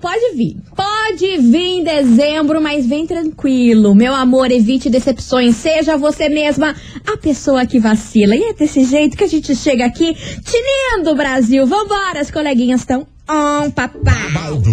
pode vir. Pode vir em dezembro, mas vem tranquilo. Meu amor, evite decepções. Seja você mesma a pessoa que vacila. E é desse jeito que a gente chega aqui, tinindo Brasil. Vambora, as coleguinhas estão on, papai. Baldo,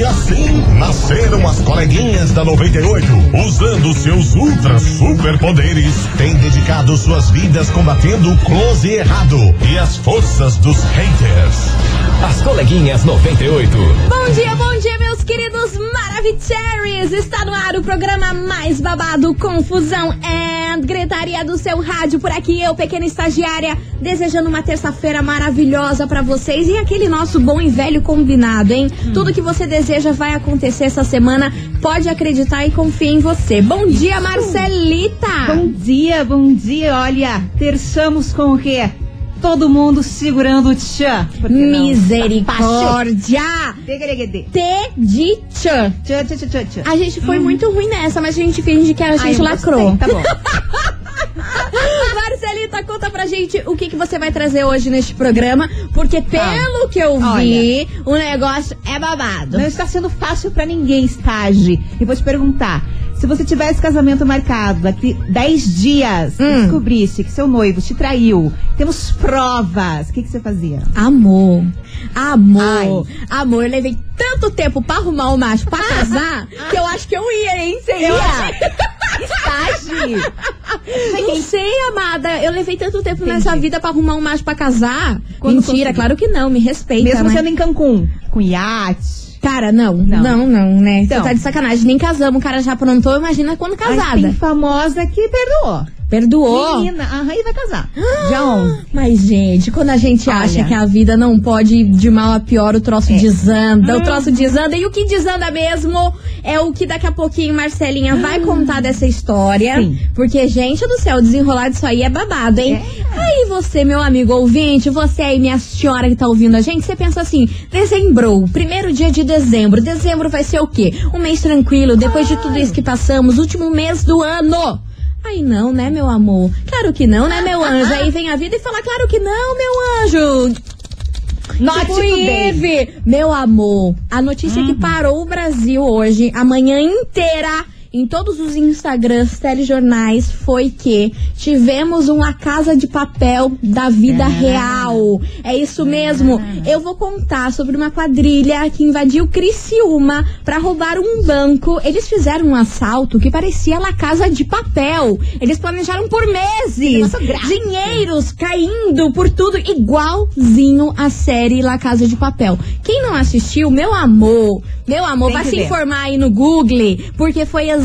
E assim nasceram as coleguinhas da 98, usando seus ultra superpoderes, têm dedicado suas vidas combatendo o close e errado e as forças dos haters. As coleguinhas 98. Bom dia, bom dia, meus queridos Maravicheries! Está no ar o programa mais babado, Confusão and Gritaria do seu rádio. Por aqui, eu, pequena estagiária, desejando uma terça-feira maravilhosa para vocês e aquele nosso bom e velho combinado, hein? Tudo que você deseja vai acontecer essa semana. Pode acreditar e confiar em você. Bom dia, Marcelita! Bom dia, bom dia. Olha, terçamos com o quê? Todo mundo segurando o tchan. Misericórdia! T de tchan. Tchan, tchan, tchan, tchan. A gente foi muito ruim nessa, mas a gente finge que a Ai, gente eu lacrou. gostei, Tá bom. Marcelita, conta pra gente o que, que você vai trazer hoje neste programa, porque pelo que eu vi, o negócio é babado. Não está sendo fácil pra ninguém, estágio. E vou te perguntar. Se você tivesse casamento marcado daqui 10 dias e Hum. descobrisse que seu noivo te traiu, temos provas, o que, que você fazia? Amor, amor, amor, eu levei tanto tempo pra arrumar o macho pra casar que eu acho que eu ia, hein? Você ia? Estágio! Não sei, amada. Eu levei tanto tempo Entendi. nessa vida pra arrumar um macho pra casar. Quando Mentira, conseguir. claro que não, me respeita. Mesmo né? sendo em Cancún, com iate. Cara, não, não, Não. não, né? Você Então. tá de sacanagem. Nem casamos, o cara já aprontou, imagina quando Mas casada. tem famosa que perdoou. Perdoou. Menina, aham, e vai casar. Dia 11. Mas, gente, quando a gente Olha. acha que a vida não pode ir de mal a pior, o troço É. desanda. O troço desanda. E o que desanda mesmo é o que daqui a pouquinho Marcelinha vai contar dessa história. Sim. Porque, gente do céu, desenrolar disso aí é babado, hein? Aí você, meu amigo ouvinte, você aí, minha senhora que tá ouvindo a gente, você pensa assim: dezembro, primeiro dia de dezembro. Dezembro vai ser o quê? Um mês tranquilo, depois de tudo isso que passamos, último mês do ano. Aí não, né, meu amor? Claro que não, né, meu anjo? Aí vem a vida e fala, claro que não, meu anjo. Not Tipo, meu amor, a notícia que parou o Brasil hoje, a manhã inteira, em todos os Instagrams, telejornais, foi que tivemos uma casa de papel da vida real. É isso mesmo. Eu vou contar sobre uma quadrilha que invadiu Criciúma pra roubar um banco. Eles fizeram um assalto que parecia La Casa de Papel. Eles planejaram por meses. Dinheiros caindo por tudo, igualzinho a série La Casa de Papel. Quem não assistiu, meu amor, meu amor, Tem vai se ver. informar aí no Google, porque foi exatamente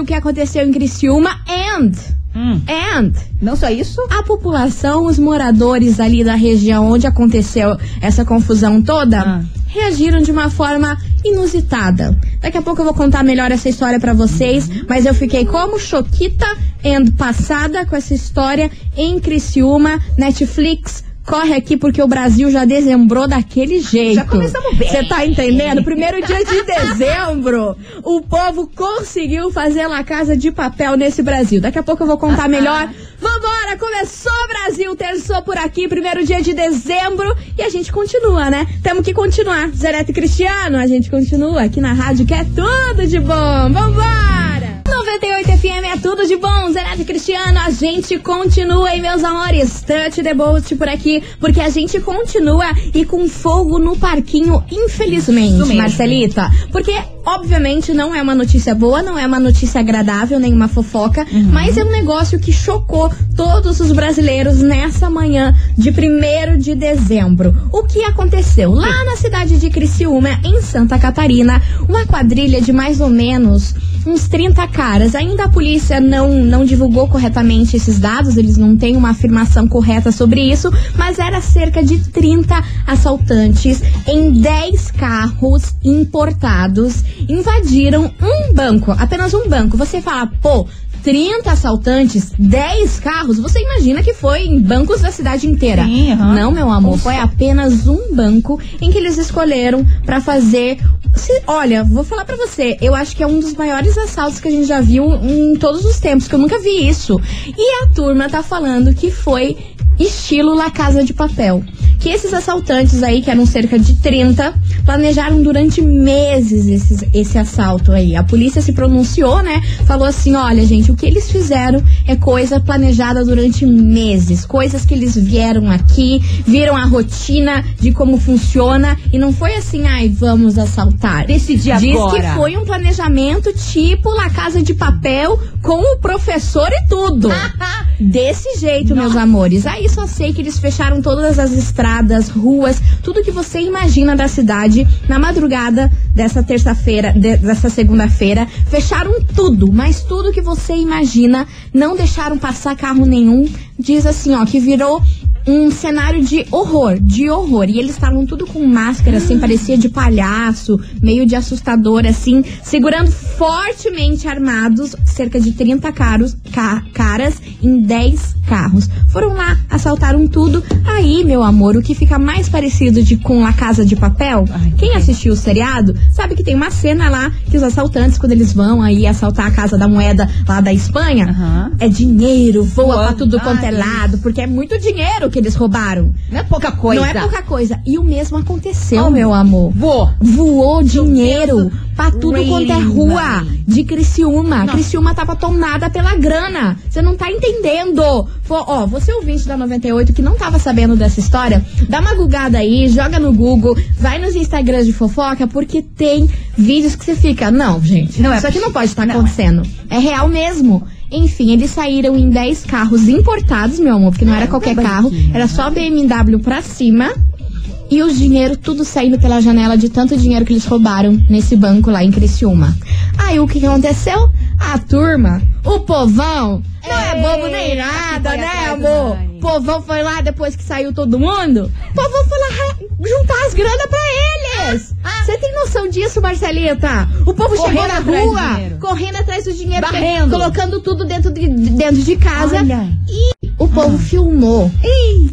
o que aconteceu em Criciúma and, Hum. and Não só isso? a população, os moradores ali da região onde aconteceu essa confusão toda, Ah. reagiram de uma forma inusitada. Daqui a pouco eu vou contar melhor essa história pra vocês, mas eu fiquei como choquita and passada com essa história em Criciúma, Netflix. Corre aqui porque o Brasil já dezembrou daquele jeito. Já começamos bem. Você tá entendendo? Primeiro dia de dezembro, o povo conseguiu fazer uma casa de papel nesse Brasil. Daqui a pouco eu vou contar melhor. Vambora, começou Brasil, terçou por aqui, primeiro dia de dezembro e a gente continua, né? Temos que continuar. Zereto e Cristiano, a gente continua aqui na rádio que é tudo de bom. Vambora! 98 FM é tudo de bom, Zereto e Cristiano, a gente continua aí, meus amores. Touch the boat por aqui, porque a gente continua e com fogo no parquinho, infelizmente. Marcelita. Porque, obviamente, não é uma notícia boa, não é uma notícia agradável, nem uma fofoca, mas é um negócio que chocou todos os brasileiros nessa manhã de 1 de dezembro. O que aconteceu? Lá na cidade de Criciúma, em Santa Catarina, uma quadrilha de mais ou menos uns 30 caras. Ainda a polícia não, não divulgou corretamente esses dados, eles não têm uma afirmação correta sobre isso, mas era cerca de 30 assaltantes em 10 carros importados invadiram um banco, apenas um banco. Você fala, pô, 30 assaltantes, 10 carros, você imagina que foi em bancos da cidade inteira. Sim, aham. Não, meu amor, foi apenas um banco em que eles escolheram pra fazer. Se- olha, vou falar pra você, eu acho que é um dos maiores assaltos que a gente já viu em todos os tempos, que eu nunca vi isso. E a turma tá falando que foi estilo La Casa de Papel. Que esses assaltantes aí, que eram cerca de 30, planejaram durante meses esses- esse assalto aí. A polícia se pronunciou, né? Falou assim: olha, gente, o que eles fizeram é coisa planejada durante meses. Coisas que eles vieram aqui, viram a rotina de como funciona. E não foi assim, ai, vamos assaltar. Decidi Diz agora. que foi um planejamento tipo La Casa de Papel com o professor e tudo. Desse jeito, meus amores. Aí só sei que eles fecharam todas as estradas, ruas, tudo que você imagina da cidade na madrugada dessa terça-feira, de- dessa segunda-feira. Fecharam tudo, mas tudo que você imagina. Não deixaram passar carro nenhum. Diz assim, ó, que virou um cenário de horror, de horror. E eles estavam tudo com máscara, assim, parecia de palhaço, meio de assustador, assim, segurando fortemente armados, cerca de 30 caros, ca- caras em 10 carros. Foram lá, assaltaram tudo. Aí, meu amor, o que fica mais parecido de com a Casa de Papel, Ai, quem que- assistiu o seriado sabe que tem uma cena lá que os assaltantes, quando eles vão aí assaltar a Casa da Moeda lá da Espanha, Aham. é dinheiro, voa pra Voando, tudo quanto é lado, porque é muito dinheiro que eles roubaram. Não é pouca coisa. Não é pouca coisa. E o mesmo aconteceu, Oh, meu amor. Vou. Voou dinheiro pra tudo Really quanto é rua money. de Criciúma. Nossa. Criciúma tava tomada pela grana. Você não tá entendendo. Ó, você ouvinte da 98 que não tava sabendo dessa história, dá uma gugada aí, joga no Google, vai nos Instagrams de fofoca, porque tem vídeos que você fica, não, gente, Não é isso aqui não pode estar não é. acontecendo. É real mesmo. Enfim, eles saíram em 10 carros importados, meu amor, porque não era qualquer carro, era só BMW pra cima. E os dinheiro tudo saindo pela janela de tanto dinheiro que eles roubaram nesse banco lá em Criciúma. Aí o que aconteceu? A turma, o povão, não é Ei, bobo nem nada, né, amor? O povão foi lá depois que saiu todo mundo. O povão foi lá juntar as granas pra eles. Você tem noção disso, Marcelita? O povo chegou Correndo na atrás do rua, correndo atrás do dinheiro, colocando tudo dentro de, dentro de casa. Olha. E o povo filmou.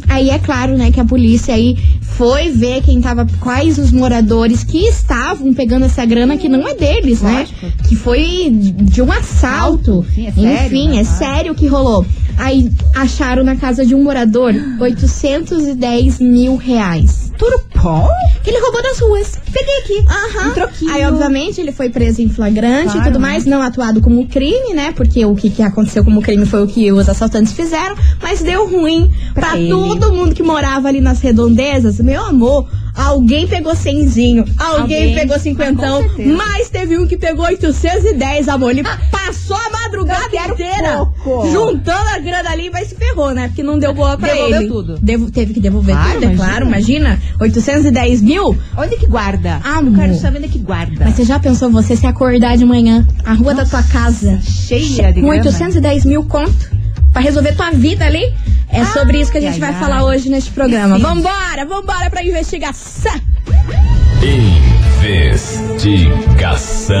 Aí é claro, né, que a polícia aí foi ver quem tava, quais os moradores que estavam pegando essa grana que não é deles, Lógico. né? Que foi de um assalto. Enfim, é sério, Enfim, né? é sério que rolou. Aí acharam na casa de um morador 810 mil reais. Tudo bom? Que ele roubou das ruas. Peguei aqui. Aham. Um troquinho. Aí, obviamente, ele foi preso em flagrante Claro, e tudo né? mais, não atuado como crime, né? Porque o que, que aconteceu como crime foi o que os assaltantes fizeram, mas deu ruim pra, Pra todo mundo que morava ali nas redondezas. Meu amor, alguém pegou cenzinho, alguém, Alguém. pegou Ah, cinquentão, certeza. mas teve um que pegou 810, amor. Ele passou a madrugada inteira pouco. juntando a grana ali, mas se ferrou, né? Porque não deu boa pra Devolveu ele. tudo. Devo- teve que devolver tudo, é imagina. claro, imagina. 810 mil? Onde que guarda? Amor. Eu quero saber onde que guarda. Mas você já pensou você se acordar de manhã, a rua da tua casa, cheia de com grana. 810 mil conto, pra resolver tua vida ali? É sobre isso que a gente ai, vai ai. falar hoje neste programa. Sim. Vambora, vambora pra investigação. Investigação.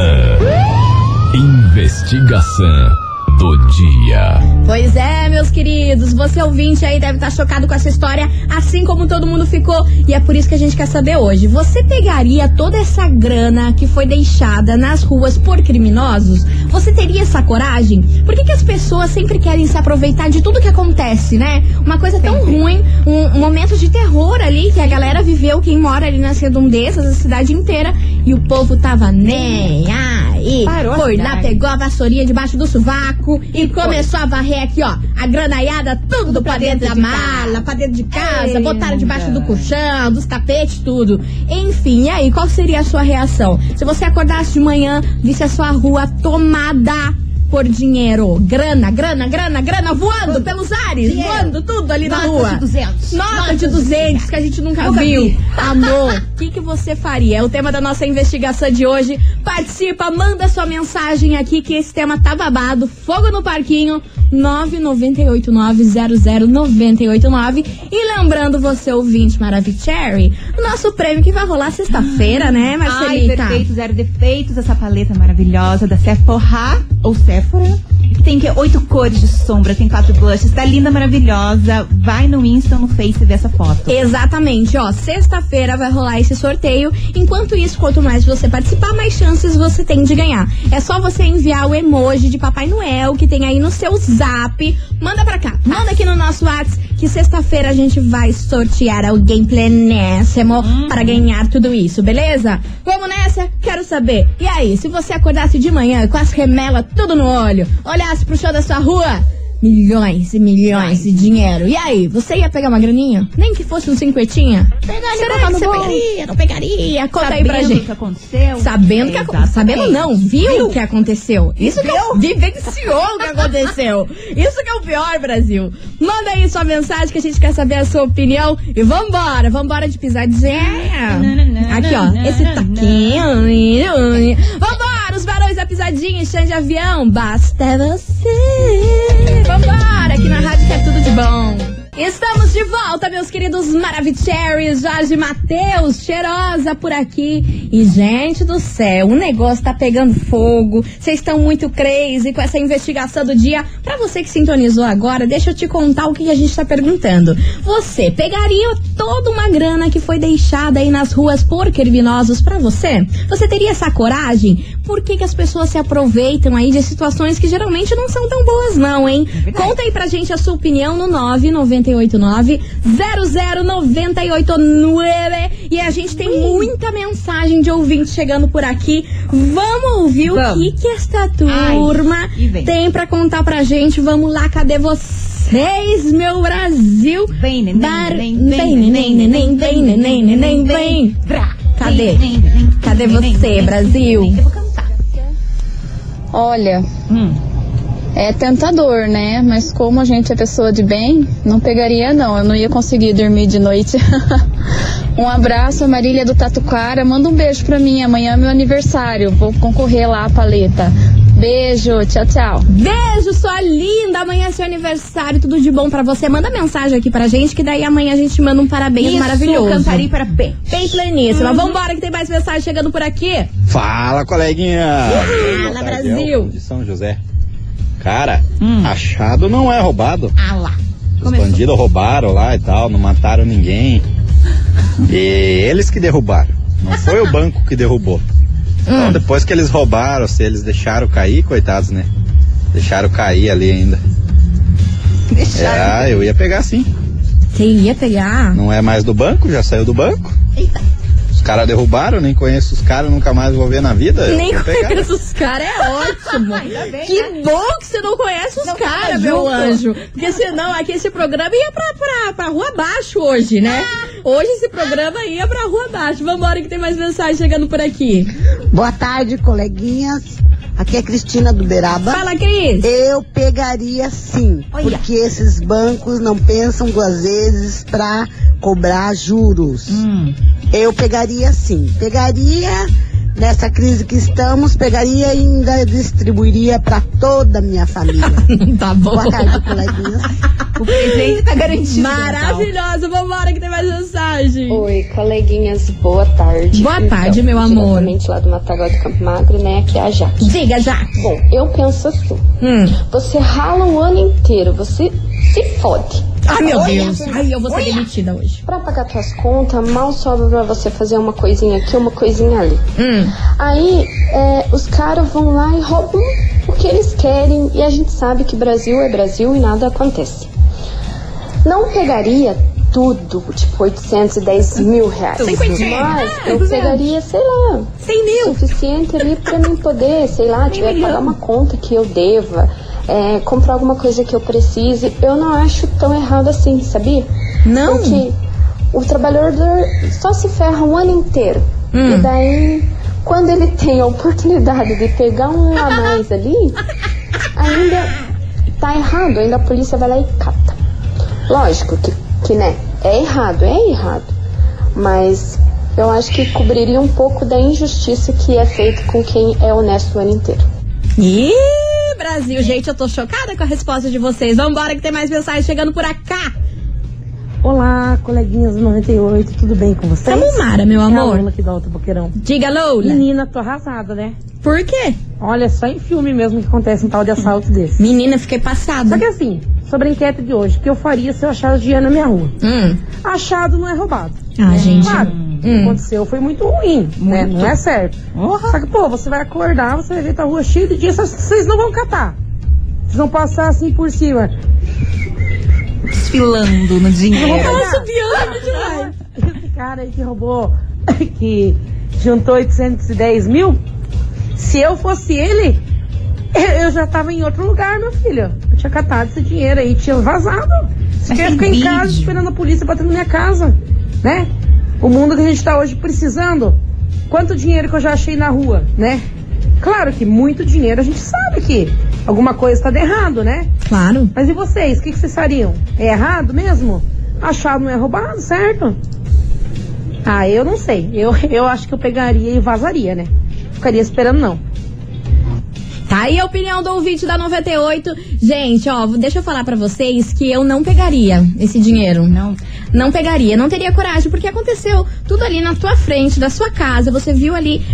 Investigação do dia. Pois é, meus queridos, você ouvinte aí deve estar chocado com essa história, assim como todo mundo ficou. E é por isso que a gente quer saber hoje. Você pegaria toda essa grana que foi deixada nas ruas por criminosos? Você teria essa coragem? Por que, que as pessoas sempre querem se aproveitar de tudo que acontece, né? Uma coisa tão ruim, um, um momento de terror ali que a galera viveu, quem mora ali nas redondezas, a cidade inteira, e o povo tava nem aí. Parou Foi lá, pegou a vassourinha debaixo do sovaco e começou a varrer aqui, ó, a granaiada tudo pra dentro da de mala, pra dentro de casa, Ei, botaram debaixo do linda. colchão, dos tapetes, tudo. Enfim, e aí, qual seria a sua reação? Se você acordasse de manhã, visse a sua rua tomada por dinheiro, grana, grana, grana, grana voando pelos ares, Dinheiro. voando tudo ali na Nota rua. de 200. Nota de 200 que a gente nunca, Nunca viu. vi. Amor, o que, que você faria? É o tema da nossa investigação de hoje. Participa, manda sua mensagem aqui que esse tema tá babado. Fogo no parquinho, 998900989. E lembrando você, ouvinte Maravicherry, nosso prêmio que vai rolar sexta-feira, né, Ai, Marcelita? perfeitos, zero defeitos, essa paleta maravilhosa da Sephora, ou Sephora, tem que oito cores de sombra, tem quatro blushes, tá linda, maravilhosa. Vai no Insta ou no Face ver essa foto. Exatamente, ó. Sexta-feira vai rolar esse sorteio. Enquanto isso, quanto mais você participar, mais chances você tem de ganhar. É só você enviar o emoji de Papai Noel que tem aí no seu zap. Manda pra cá, manda aqui no nosso WhatsApp que sexta-feira a gente vai sortear alguém plenésimo para ganhar tudo isso, beleza? Vamos nessa? Quero saber. E aí, se você acordasse de manhã com as remelas tudo no olho, olhasse pro show da sua rua, milhões e milhões de dinheiro. E aí, você ia pegar uma graninha? Nem que fosse um cinquentinha? Pegaria, Será que você pegaria? Não pegaria? Conta aí Sabendo pra o gente. que aconteceu. Sabendo que Exatamente. Sabendo não, viu o que aconteceu. Isso que eu vivenciou o que aconteceu. Isso que é o pior, Brasil. Manda aí sua mensagem que a gente quer saber a sua opinião. E vambora, vambora de pisadinha. Aqui, ó, esse taquinho. Vambora, os barões da pisadinha, chão de avião. Basta você. Vambora, aqui na rádio que é tudo de bom. Estamos de volta, meus queridos Maravicheries, Jorge Matheus, cheirosa por aqui. E, gente do céu, o negócio tá pegando fogo. Vocês estão muito crazy com essa investigação do dia. Pra você que sintonizou agora, deixa eu te contar o que a gente tá perguntando. Você pegaria toda uma grana que foi deixada aí nas ruas por criminosos pra você? Você teria essa coragem? Por que, que as pessoas se aproveitam aí de situações que geralmente não são tão boas, não, hein? Conta aí pra gente a sua opinião no 998900989. E a gente tem muita mensagem de ouvinte chegando por aqui. Vamos ouvir o Vamos. que, que esta turma Ai, e vem. tem pra contar pra gente. Vamos lá, cadê vocês, meu Brasil? Vem, neném, Bar- neném, vem, neném, neném, vem, neném, neném, vem. Cadê? Vem, vem, vem, Cadê vem, você, vem, vem, Brasil? vem, Eu vou cantar. Olha, Hum. É tentador, né? Mas como a gente é pessoa de bem, não pegaria não. Eu não ia conseguir dormir de noite. um abraço, a Marília do Tatuquara. Manda um beijo pra mim. Amanhã é meu aniversário. Vou concorrer lá à paleta. Beijo, tchau, tchau. Beijo, sua linda! Amanhã é seu aniversário, tudo de bom pra você. Manda mensagem aqui pra gente, que daí amanhã a gente manda um parabéns Isso, maravilhoso. cantaria para bem. Bem pleníssima. Vambora que tem mais mensagem chegando por aqui. Fala, coleguinha! Tarde, Brasil! De São José. Cara, Hum. achado não é roubado. Ah lá. Os Começou. bandidos roubaram lá e tal, não mataram ninguém. E eles que derrubaram. Não foi o banco que derrubou. Então, depois que eles roubaram, se eles deixaram cair, coitados, né? Deixaram cair ali ainda. Deixaram. É, eu ia pegar sim. Você ia pegar? Não é mais do banco, já saiu do banco. Eita. Os caras derrubaram, nem conheço os caras, nunca mais vou ver na vida. Nem conheço os caras, é ótimo. Ainda bem, que né? bom que você não conhece os caras, meu anjo. Porque senão aqui esse programa ia pra, pra, pra rua abaixo hoje, né? Hoje esse programa ia pra rua abaixo. Vambora que tem mais mensagem chegando por aqui. Boa tarde, coleguinhas. Aqui é Cristina do Beraba. Fala, Cris. Eu pegaria sim, Olha. porque esses bancos não pensam duas vezes pra cobrar juros. Hum. Eu pegaria sim. Pegaria nessa crise que estamos, pegaria e ainda distribuiria pra toda a minha família. tá bom. Boa tarde, coleguinhas. O presente tá garantido. Maravilhosa. Vambora que tem mais mensagem. Oi, coleguinhas, boa tarde. Boa tarde, meu amor. Lá do Matagal do Campo Magro, né? Aqui é a Jaque. Diga já. Bom, eu penso assim: Hum. você rala o ano inteiro, você se fode. Ai, meu Olha, Deus. Ai, eu vou ser demitida hoje. Pra pagar suas contas, mal sobra pra você fazer uma coisinha aqui, uma coisinha ali. Hum. Aí, é, os caras vão lá e roubam o que eles querem. E a gente sabe que Brasil é Brasil e nada acontece. Não pegaria tudo, tipo 810 mil reais. Cinquentinha. Mas É, eu pegaria, sei lá, 100 mil. suficiente ali pra mim poder, sei lá, tiver que pagar uma conta que eu deva, é, comprar alguma coisa que eu precise. Eu não acho tão errado assim, sabia? Não. Porque o trabalhador só se ferra o ano inteiro. Hum. E daí, quando ele tem a oportunidade de pegar um a mais ali, ainda tá errado. Ainda a polícia vai lá e cata. Lógico que, que né, é errado, é errado. Mas eu acho que cobriria um pouco da injustiça que é feita com quem é honesto o ano inteiro. Ih, Brasil, gente, eu tô chocada com a resposta de vocês. Vambora que tem mais mensagem chegando por cá. Olá, coleguinhas do 98, tudo bem com vocês? Tamo Mara, meu É a amor. Lola aqui Boqueirão. Diga, Lola. Menina, tô arrasada, né? Por quê? Olha, só em filme mesmo que acontece um tal de assalto desse. Menina, fiquei passada. Só que assim, sobre a enquete de hoje, o que eu faria se eu achasse dinheiro na minha rua? Hum. Achado não é roubado. Ah, gente. Claro, o que Hum. aconteceu foi muito ruim, né? Não é certo. Só que, pô, você vai acordar, você vai ver a rua cheia de dinheiro, vocês- não vão catar. Vocês vão passar assim por cima. Desfilando no dinheiro. Ela subiando demais. Esse cara aí que roubou, que juntou 810 mil, se eu fosse ele, eu já tava em outro lugar, meu filho. Eu tinha catado esse dinheiro aí, tinha vazado. Mas quer ficar em casa esperando a polícia bater na minha casa, né? O mundo que a gente tá hoje precisando. Quanto dinheiro que eu já achei na rua, né? Claro que muito dinheiro a gente sabe que alguma coisa tá de errado, né? Claro. Mas e vocês? O que, que vocês fariam? É errado mesmo? Achado não é roubado, certo? Ah, eu não sei. Eu, eu acho que eu pegaria e vazaria, né? Ficaria esperando, não. Tá aí a opinião do ouvinte da 98. Gente, ó, deixa eu falar pra vocês que eu não pegaria esse dinheiro. Não. Não pegaria, não teria coragem, porque aconteceu tudo ali na tua frente, da sua casa. Você viu ali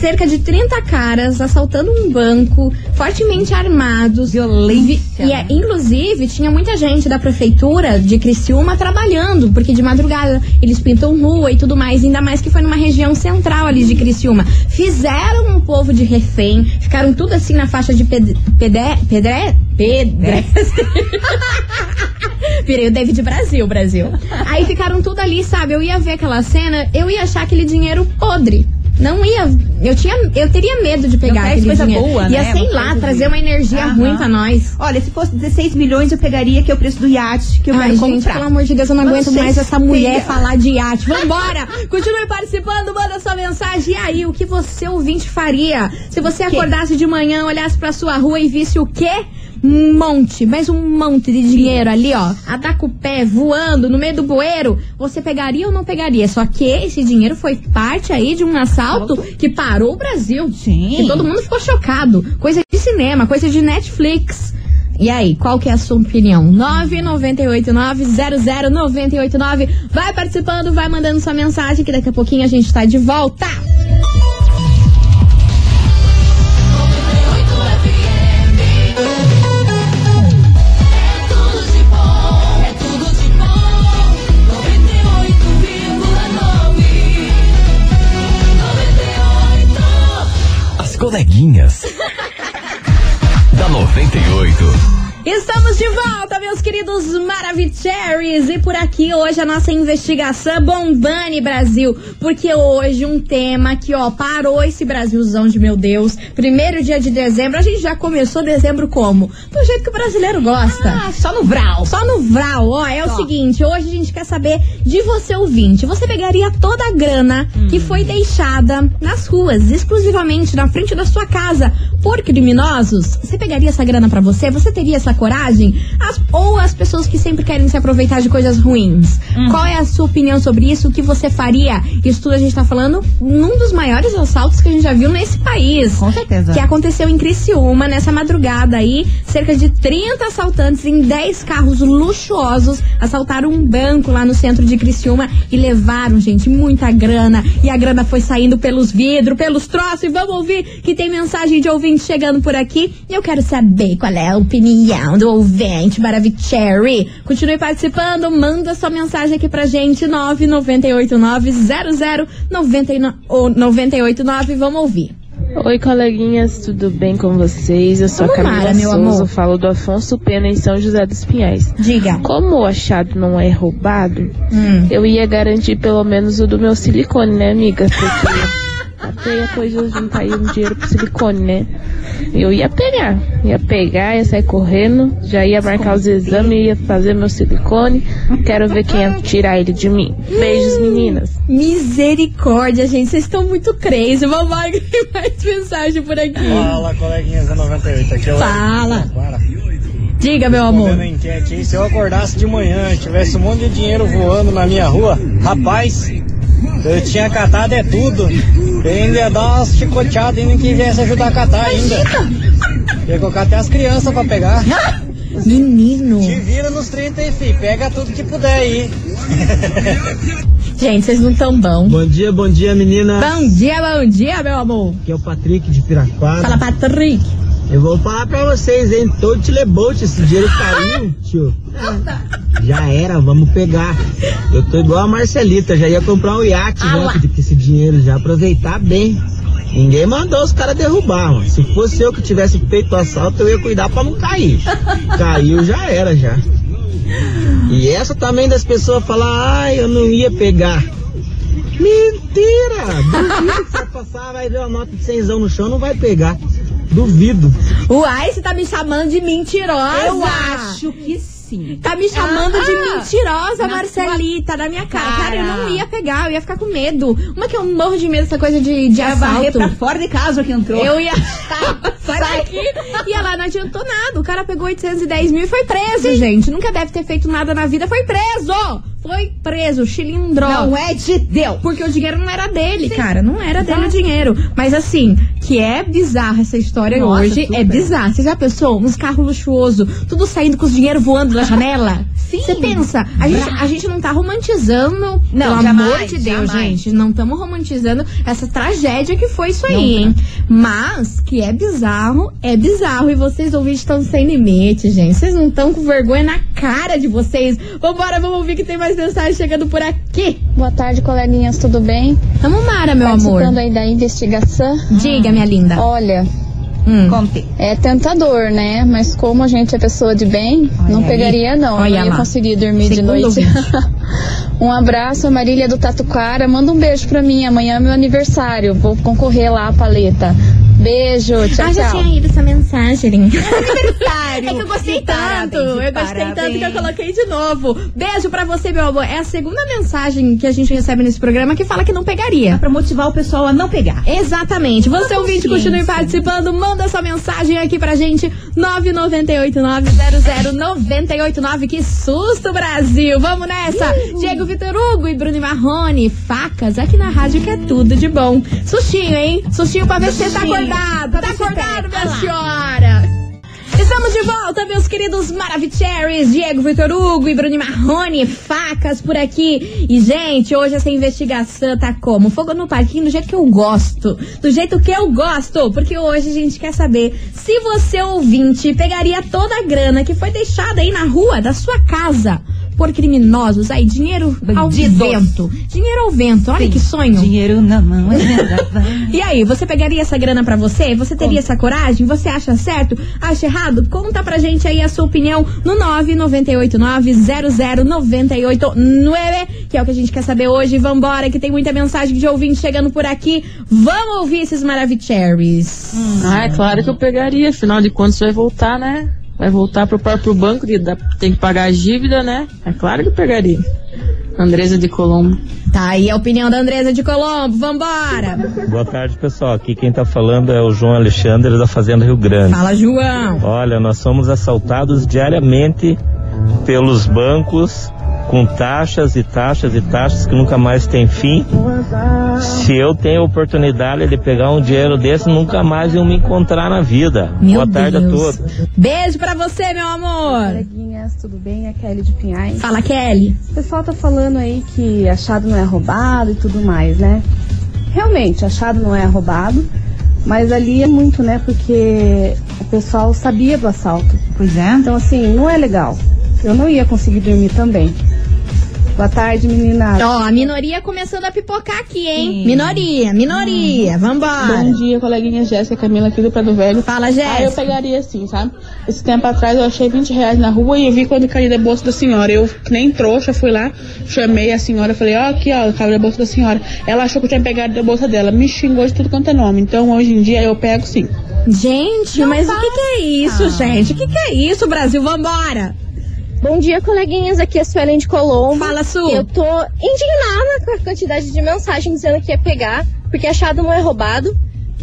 cerca de 30 caras assaltando um banco, fortemente armados. Violência, Vi- E, é, né? inclusive, tinha muita gente da prefeitura de Criciúma trabalhando, porque de madrugada eles pintam rua e tudo mais, ainda mais que foi numa região central ali de Criciúma. Fizeram um povo de refém, ficaram tudo assim na faixa de ped pedé, pedré, pedestre. Virei o David Brasil, Brasil. Aí ficaram tudo ali, sabe? Eu ia ver aquela cena, eu ia achar aquele dinheiro podre. Não ia. Eu tinha. Eu teria medo de pegar aquele coisa dinheiro. boa, ia, né? sei lá, trazer uma energia Aham. ruim pra nós. Olha, se fosse 16 milhões, eu pegaria, que é o preço do iate que eu Ai, quero gente, comprar. pelo amor de Deus, eu não, aguento sei mais essa mulher falar de iate. Vambora! Continue participando, manda sua mensagem. E aí, o que você, ouvinte, faria? Se você acordasse de manhã, olhasse pra sua rua e visse o quê? Um monte, mas um monte de dinheiro ali, ó. A dar com o pé, voando no meio do bueiro. Você pegaria ou não pegaria? Só que esse dinheiro foi parte aí de um assalto que parou o Brasil. Sim. Que todo mundo ficou chocado. Coisa de cinema, coisa de Netflix. E aí, qual que é a sua opinião? 998900989. Vai participando, vai mandando sua mensagem que daqui a pouquinho a gente tá de volta. Coleguinhas. da 98. Estamos de volta, meus queridos Maravicheries. E por aqui hoje a nossa investigação Bombani Brasil. Porque hoje um tema que, ó, parou esse Brasilzão de meu Deus. Primeiro dia de dezembro, a gente já começou dezembro como? Do jeito que o brasileiro gosta. Ah, só no Vral. Só no Vral, ó, é o Só. seguinte, hoje a gente quer saber de você ouvinte. Você pegaria toda a grana que foi deixada nas ruas, exclusivamente na frente da sua casa, por criminosos? Você pegaria essa grana pra você? Você teria essa coragem? As- ou as pessoas que sempre querem se aproveitar de coisas ruins? Qual é a sua opinião sobre isso? O que você faria? Isso tudo a gente tá falando num dos maiores assaltos que a gente já viu nesse país. Com certeza. Que aconteceu em Criciúma, nessa madrugada aí, cerca de 30 assaltantes em 10 carros luxuosos assaltaram um banco lá no centro de Criciúma e levaram, gente, muita grana. E a grana foi saindo pelos vidros, pelos troços. E vamos ouvir que tem mensagem de ouvinte chegando por aqui. E eu quero saber qual é a opinião do ouvinte Maravicherry. Continue participando, manda sua mensagem aqui pra gente, 998900989. Vamos ouvir. Oi, coleguinhas, tudo bem com vocês? Eu sou Vamos, a Camila Mara, meu Souza, amor. falo do Afonso Pena em São José dos Pinhais. Diga. Como o achado não é roubado, Hum. eu ia garantir pelo menos o do meu silicone, né, amiga? Porque até a coisa juntar aí um dinheiro pro silicone, né? Eu ia pegar, ia pegar, ia sair correndo, já ia marcar os exames, ia fazer meu silicone. Quero ver quem ia tirar ele de mim. Beijos, meninas. Misericórdia, gente, vocês estão muito crazy. Vamos lá, tem mais mensagem por aqui. Fala, coleguinhas da 98. Aqui é o Fala. Para. Diga, meu amor. Enquete aí, se eu acordasse de manhã e tivesse um monte de dinheiro voando na minha rua, rapaz, eu tinha catado é tudo. Ainda dar umas chicoteadas ainda que viesse ajudar a catar ainda. Ia colocar até as crianças pra pegar. Menino. Te vira nos 30 aí, fi. Pega tudo que puder aí. Gente, vocês não tão bom. Bom dia, bom dia, menina. Bom dia, bom dia, meu amor. Aqui é o Patrick de Piraquara. Fala, Patrick. Eu vou falar pra vocês, hein? Todo Tilebolt, esse dinheiro caiu, tio. É, Já era, vamos pegar. Eu tô igual a Marcelita, já ia comprar um iate Ah já, com esse dinheiro, já aproveitar bem. Ninguém mandou os caras derrubar, mano. Se fosse eu que tivesse feito o assalto, eu ia cuidar pra não cair. Caiu, já era, já. E essa também das pessoas falar, ai, eu não ia pegar. Mentira! Duvido que você passar, vai ver uma nota de cenzão no chão, não vai pegar. Duvido. Uai, você tá me chamando de mentirosa. Eu acho que sim. Tá me chamando de Ah, mentirosa, na Marcelita, na minha cara. cara. Cara, eu não ia pegar, eu ia ficar com medo. Uma que eu morro de medo dessa coisa de, de varrer assalto. pra fora de casa que entrou. Eu ia. Sai daqui. E ela não adiantou nada. O cara pegou 810 mil e foi preso, gente. Nunca deve ter feito nada na vida. Foi preso! Foi preso, chilindró. Não é de Deus. Porque o dinheiro não era dele, cara. Não era dele o dinheiro. Mas assim, que é bizarra essa história Nossa, hoje. super. É bizarra. Você já pensou? Uns carros luxuosos, tudo saindo com os dinheiro voando da janela? Sim. Você pensa, a gente, a gente não tá romantizando, Não, pelo jamais, amor de Deus, jamais. gente. Não estamos romantizando essa tragédia que foi isso aí, Não hein? Mas, que é bizarro, é bizarro. E vocês ouvintes estão sem limite, gente. Vocês não estão com vergonha na cara de vocês. Vambora, vamos ouvir que tem mais mensagem chegando por aqui. Boa tarde, coleguinhas, tudo bem? Tamo Mara, meu amor. Participando aí da investigação. Diga, minha linda. Olha, Hum. Conte. é tentador, né? Mas como a gente é pessoa de bem, Olha não aí. pegaria não. Eu Olha não ia lá. conseguir dormir de Segundo noite. ouvinte. um abraço, Marília do Tatuquara. Manda um beijo pra mim. Amanhã é meu aniversário. Vou concorrer lá à paleta. Beijo, tchau, Ah, já tchau. tinha ido essa mensagem. Aniversário. É que eu gostei tanto. eu gostei tanto que eu coloquei de novo. Beijo pra você, meu amor. É a segunda mensagem que a gente recebe nesse programa que fala que não pegaria. Pra motivar o pessoal a não pegar. Exatamente. Você Uma ouvinte, continue participando. Manda sua mensagem aqui pra gente. 998900989. Que susto, Brasil. Vamos nessa. Diego Vitor Hugo e Bruno Marrone. Facas aqui na rádio que é tudo de bom. Sustinho, hein? Sustinho pra ver se você tá Sustinho. Acordado. Tá se acordado, minha senhora. Estamos de volta, meus queridos Maravicheries, Diego Vitor Hugo e Bruno Marrone, facas por aqui. E, gente, hoje essa investigação tá como? Fogo no parquinho do jeito que eu gosto. Do jeito que eu gosto. Porque hoje a gente quer saber se você, ouvinte, pegaria toda a grana que foi deixada aí na rua da sua casa por criminosos. Aí, dinheiro ao Bandidos. vento. Dinheiro ao vento. Olha que sonho. Dinheiro na mão é. E aí, você pegaria essa grana pra você? Você teria essa coragem? Você acha certo? Acha errado? Conta pra gente aí a sua opinião no 998900989, que é o que a gente quer saber hoje. Vambora, que tem muita mensagem de ouvinte chegando por aqui. Vamos ouvir esses Maravicheries. Ah, é claro que eu pegaria, afinal de contas vai voltar, né? Vai voltar pro próprio banco, que dá- tem que pagar a dívida, né? É claro que pegaria. Andresa de Colombo. Tá aí a opinião da Andresa de Colombo. Vambora. Boa tarde, pessoal. Aqui quem tá falando é o João Alexandre da Fazenda Rio Grande. Fala, João. Olha, nós somos assaltados diariamente pelos bancos com taxas e taxas e taxas que nunca mais tem fim. Se eu tenho oportunidade de pegar um dinheiro desse, nunca mais eu me encontrar na vida. Meu Boa tarde Deus. a todos. Beijo pra você, meu amor. Coleguinhas, tudo bem? É Kelly de Pinhais. Fala, Kelly. O pessoal tá falando aí que achado não é roubado e tudo mais, né? Realmente, achado não é roubado, mas ali é muito, né? Porque o pessoal sabia do assalto. Pois é. Então, assim, não é legal. Eu não ia conseguir dormir também. Boa tarde, meninas. Ó, a minoria começando a pipocar aqui, hein? Sim. Minoria, minoria. Vambora. Bom dia, coleguinha Jéssica Camila aqui do Prado Velho. Fala, Ah, eu Jéssica. pegaria sim, sabe? Esse tempo atrás eu achei 20 reais na rua e eu vi quando caiu da bolsa da senhora. Eu, que nem trouxa, fui lá, chamei a senhora, falei, ó, aqui, ó, caiu da bolsa da senhora. Ela achou que eu tinha pegado da bolsa dela, me xingou de tudo quanto é nome. Então hoje em dia eu pego sim. Gente, mas o que, que é isso, gente? O que, que é isso, Brasil? Vambora. Bom dia, coleguinhas. Aqui é a Suelen de Colombo. Fala, Su. Eu tô indignada com a quantidade de mensagem dizendo que ia pegar, porque achado não é roubado.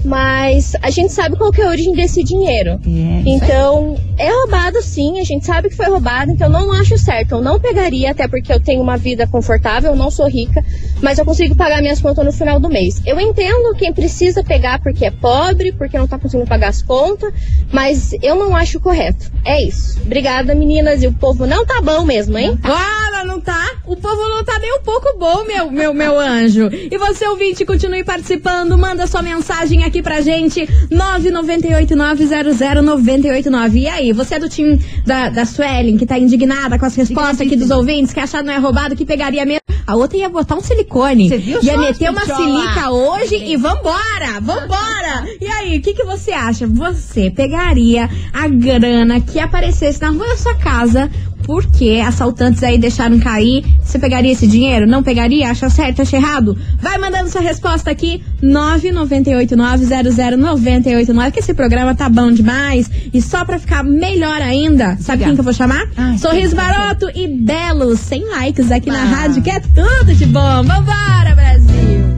Mas a gente sabe qual que é a origem desse dinheiro. então, é roubado sim, a gente sabe que foi roubado, então não acho certo. Eu não pegaria, até porque eu tenho uma vida confortável, eu não sou rica, mas eu consigo pagar minhas contas no final do mês. Eu entendo quem precisa pegar porque é pobre, porque não tá conseguindo pagar as contas, mas eu não acho correto. É isso. Obrigada, meninas, e o povo não tá bom mesmo, hein? Ah, não tá? O povo não tá nem um pouco bom, meu, meu, meu anjo. E você, ouvinte, continue participando. Manda sua mensagem aqui pra gente. 998900989. E aí, você é do time da, da Suelen, que tá indignada com as respostas aqui dos ouvintes, que achado não é roubado, que pegaria mesmo. A outra ia botar um silicone. Você viu ia meter uma silica hoje e vambora! Vambora! E aí, o que, que você acha? Você pegaria a grana que aparecesse na rua da sua casa porque assaltantes aí deixaram cair. Você pegaria esse dinheiro? Não pegaria? Acha certo? Acha errado? Vai mandando sua resposta aqui, 998900989, que esse programa tá bom demais. E só pra ficar melhor ainda, sabe quem que eu vou chamar? Sorriso Baroto e Belo, sem likes aqui na rádio, que é tudo de bom. Vambora, Brasil!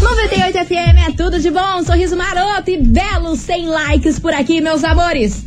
98 FM é tudo de bom, sorriso maroto e belo sem likes por aqui, meus amores.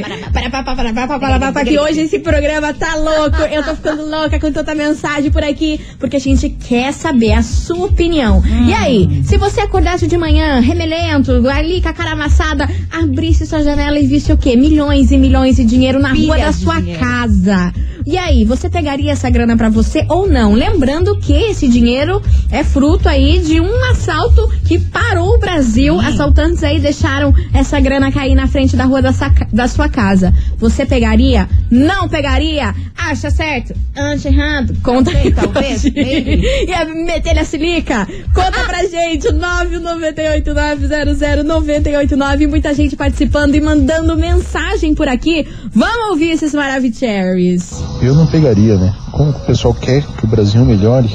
Para, para, para, para, para, para, para, para, que hoje esse programa tá louco. Eu tô ficando louca com tanta mensagem por aqui, porque a gente quer saber a sua opinião. E aí, se você acordasse de manhã, remelento, ali com a cara amassada, abrisse sua janela e visse o quê? Milhões e milhões de dinheiro na rua da de sua dinheiro. casa. E aí, você pegaria essa grana pra você ou não? Lembrando que esse dinheiro é fruto aí de um assalto que parou o Brasil. Assaltantes aí deixaram essa grana cair na frente da rua da, da sua casa. Você pegaria? Não pegaria? Acha certo? Acha errado? Conta aí talvez. Ia meter a silica? Conta pra gente, 998900989. Muita gente participando e mandando mensagem por aqui. Vamos ouvir esses maravicheries. Eu não pegaria, né? Como que o pessoal quer que o Brasil melhore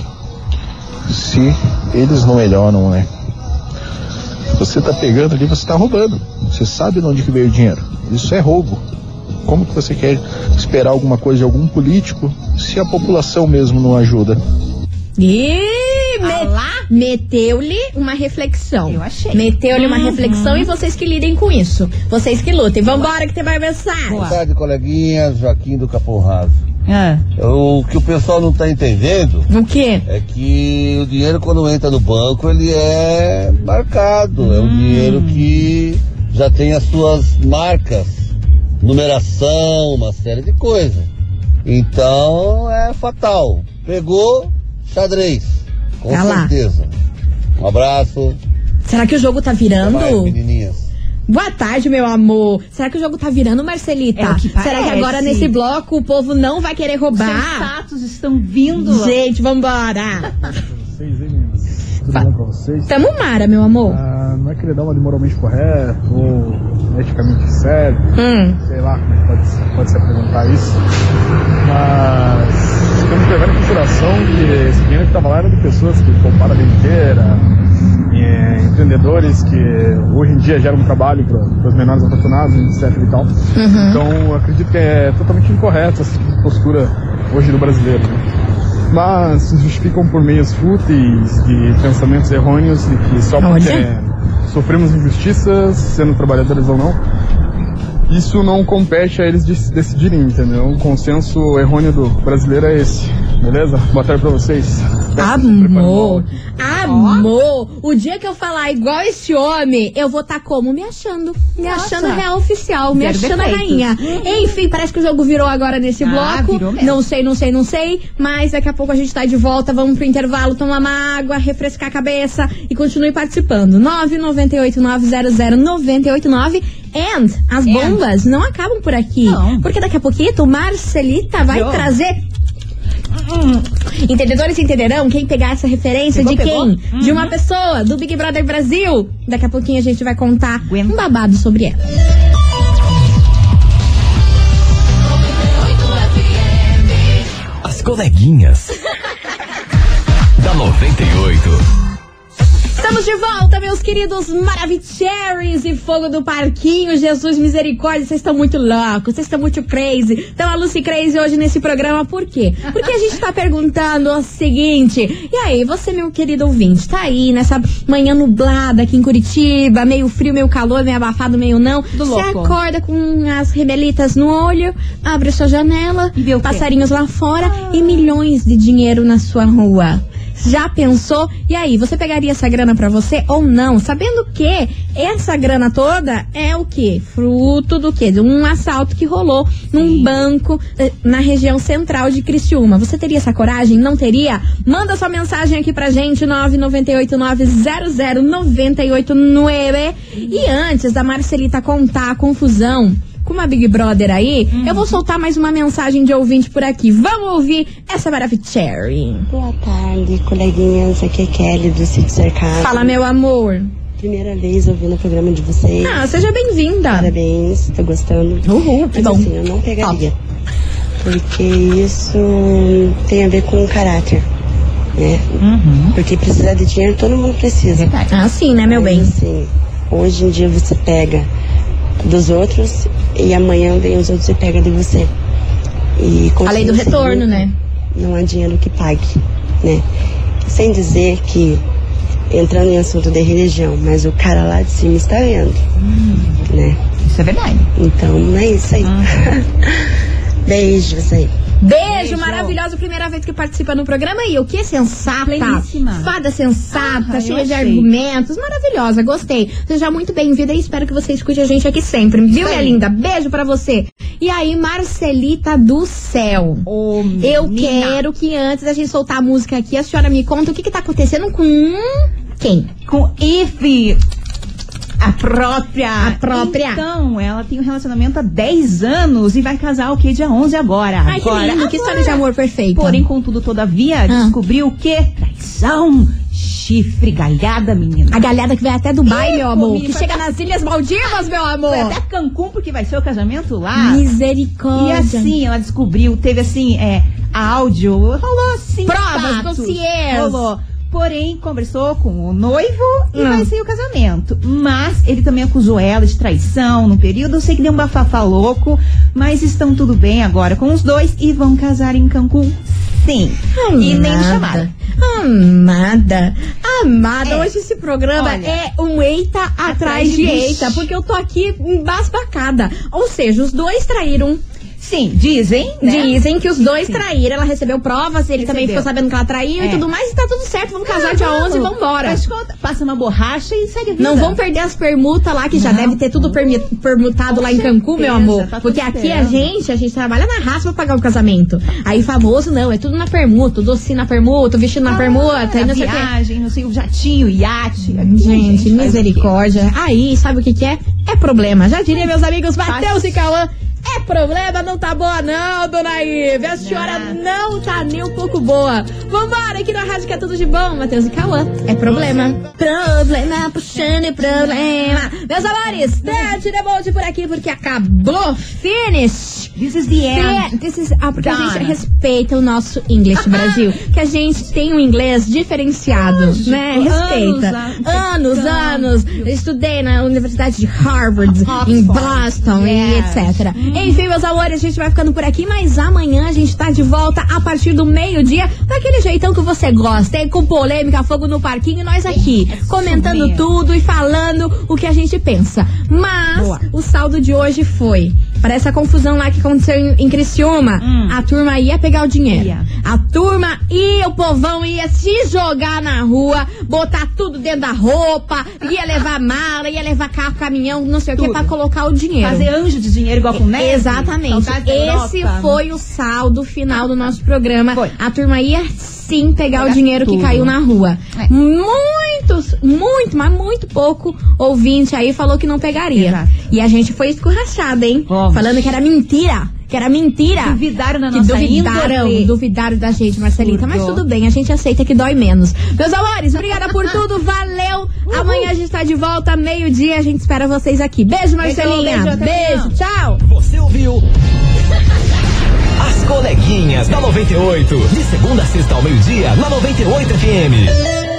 se eles não melhoram, né? Você tá pegando ali, você tá roubando. Você sabe de onde que veio o dinheiro. Isso é roubo. Como que você quer esperar alguma coisa de algum político se a população mesmo não ajuda? E me- meteu-lhe uma reflexão. Eu achei. Meteu-lhe uma Uhum. reflexão e vocês que lidem com isso. Vocês que lutem. Vambora que tem mais mensagem. Boa tarde, coleguinhas. Joaquim do Capão Raso. Ah. O que o pessoal não tá entendendo O quê? é que o dinheiro quando entra no banco ele é marcado. É Hum. um dinheiro que já tem as suas marcas, numeração, uma série de coisas. Então é fatal. Pegou, xadrez. Com Tá lá. certeza. Um abraço. Será que o jogo tá virando? Até mais, menininhas. Boa tarde, meu amor. Será que o jogo tá virando, Marcelita? É o que Será que agora nesse bloco o povo não vai querer roubar? Sensatos estão vindo. Gente, vambora. Vocês, hein, meninas? Tudo bom pra vocês? Tamo mara, meu amor. Ah, não é querer dar uma de moralmente correto ou eticamente sério. Hum. Sei lá como é que pode, pode se apresentar isso. Mas consideração que esse dinheiro que tava lá era de pessoas que pouparam a vida inteira, é, empreendedores que hoje em dia geram um trabalho para os menores afortunados, etc e tal. Uhum. Então acredito que é totalmente incorreto essa postura hoje do brasileiro. né? Mas se justificam por meios fúteis de pensamentos errôneos de que só porque Olha. sofremos injustiças, sendo trabalhadores ou não, isso não compete a eles de- decidirem, entendeu? O consenso errôneo do brasileiro é esse, beleza? Boa tarde pra vocês. Amor, amor, o dia que eu falar igual esse homem, eu vou estar como? Me achando. Me Nossa. achando real oficial, me Zero achando a defeitos. rainha. Enfim, parece que o jogo virou agora nesse Ah, bloco. virou mesmo. Não sei, não sei, não sei. Mas daqui a pouco a gente tá de volta. Vamos pro intervalo, tomar uma água, refrescar a cabeça e continue participando. 998900989. And as bombas não acabam por aqui. Porque daqui a pouquinho o Marcelita vai Não. trazer Entendedores entenderão quem pegar essa referência Pegou, de quem? pegou? De uma pessoa do Big Brother Brasil. Daqui a pouquinho a gente vai contar um babado sobre ela. As coleguinhas. da 98. Estamos de volta, meus queridos Maravicheries e Fogo do Parquinho. Jesus misericórdia, vocês estão muito loucos, vocês estão muito crazy. Então a Lucy Crazy hoje nesse programa, por quê? Porque a gente tá perguntando o seguinte: e aí, você, meu querido ouvinte, tá aí nessa manhã nublada aqui em Curitiba, meio frio, meio calor, meio abafado, meio não. Você louco. acorda com as rebelitas no olho, abre sua janela, passarinhos lá fora e milhões de dinheiro na sua rua. Já pensou? E aí, você pegaria essa grana pra você ou não? Sabendo que essa grana toda é o quê? Fruto do quê? De um assalto que rolou num banco eh, na região central de Criciúma. Você teria essa coragem? Não teria? Manda sua mensagem aqui pra gente, 998900989. E antes da Marcelita contar a confusão com uma Big Brother aí, eu vou soltar mais uma mensagem de ouvinte por aqui. Vamos ouvir essa Maravicherry. Boa tarde, coleguinhas. Aqui é Kelly do Sítio Cercado. Fala, meu amor. Primeira vez ouvindo o programa de vocês. Ah, seja bem-vinda. Parabéns, tô gostando. Uhul, que Mas bom. assim, eu não pegaria. Porque isso tem a ver com o caráter. Né? Porque precisar de dinheiro todo mundo precisa. Ah, sim, né, meu Mas, bem? Assim, hoje em dia você pega dos outros e amanhã vem os outros e pega de você. E A lei do retorno, né? Não há dinheiro que pague, né? Sem dizer que entrando em assunto de religião, mas o cara lá de cima está vendo, né? Isso é verdade. Então é isso aí. Beijos aí. Beijo, maravilhosa, primeira vez que participa no programa e o que sensata, Pleníssima. fada sensata, Ah, cheia de argumentos, maravilhosa, gostei. Seja muito bem-vinda e espero que você escute a gente aqui sempre, viu, minha linda? Beijo pra você. E aí, Marcelita do céu, eu menina. quero que antes da gente soltar a música aqui, a senhora me conta o que que tá acontecendo com quem? Com Ife. A própria. A própria. Então, ela tem um relacionamento há 10 anos e vai casar o quê? Dia 11 agora. Ai, que agora, que história de amor perfeita. Porém, contudo, todavia, descobriu o quê? Traição. Chifre, galhada, menina. A galhada que vai até Dubai, Ih, meu amor, que chega até- nas Ilhas Maldivas, meu amor. Foi até Cancún, porque vai ser o casamento lá. Misericórdia. E assim, ela descobriu, teve assim, é, áudio, rolou assim. Provas, dossiês. Rolou. Porém, conversou com o noivo e Hum. vai ser o casamento. Mas ele também acusou ela de traição no período. Eu sei que deu um bafafá louco, mas estão tudo bem agora com os dois e vão casar em Cancún. Sim. e nem me Amada. Amada, amada, É. hoje esse programa Olha, é um eita atrás, de de eita, porque eu tô aqui embasbacada. Ou seja, os dois traíram. Sim, dizem, né? Dizem que os dois Sim. traíram, ela recebeu provas, ele também Recebeu. ficou sabendo que ela traiu e É. tudo mais, e tá tudo certo, vamos casar dia 11 e vambora. Conta, Passa uma borracha e segue a vida. Não vão perder as permutas lá, que já Não. deve ter tudo permutado lá em Cancún, meu amor. tá Porque aqui a esperando. gente, a gente trabalha na raça pra pagar o casamento. Aí famoso não, é tudo na permuta, docinho na permuta, vestido na permuta, e a não sei o quê. viagem, não sei, o jatinho, o iate. Aqui, Gente, quê? misericórdia. Aí, sabe o que, que é? É problema. Já diria, meus amigos, Matheus e Cauã. É problema, não tá boa não, dona Ive. A senhora não tá nem um pouco boa. Vambora aqui na rádio que é tudo de bom, Matheus e Cauã. É problema. Problema, puxando problema. Meus amores, Dante Debold por aqui, porque acabou. Finish. This is the end. This is, ah, porque a gente Done. respeita o nosso English Brasil. que a gente tem um inglês diferenciado, né? Respeita. anos, Anos, então. anos. Estudei na Universidade de Harvard, em Boston e etc. Enfim, meus amores, a gente vai ficando por aqui, mas amanhã a gente tá de volta a partir do meio-dia, daquele jeitão que você gosta, hein? Com polêmica, fogo no parquinho, e nós aqui, comentando mesmo. tudo e falando o que a gente pensa. Mas Boa. o saldo de hoje foi. Para essa confusão lá que aconteceu em, em Criciúma, a turma ia pegar o dinheiro. Ia. A turma ia, o povão ia se jogar na rua, botar tudo dentro da roupa, ia levar mala, ia levar carro, caminhão, não sei o que, Tudo. pra colocar o dinheiro. Fazer anjo de dinheiro igual com neve. Exatamente. Esse foi o saldo final do nosso programa. Foi. A turma ia sim pegar o Pegar dinheiro que tudo. caiu na rua. É. Muitos, muito, mas muito pouco ouvinte aí falou que não pegaria. Exato. E a gente foi escorrachada, hein? Falando que era mentira. Que era mentira. Duvidaram na que nossa duvidaram, índole. duvidaram da gente, Marcelita. Mas Absurdo. tudo bem, a gente aceita que dói menos. Meus amores, obrigada por tudo, valeu. Amanhã a gente tá de volta, meio-dia, a gente espera vocês aqui. Beijo, Marcelinha. beijo, beijo amanhã. tchau. Você ouviu? As coleguinhas da 98. De segunda a sexta ao meio-dia, na 98 FM.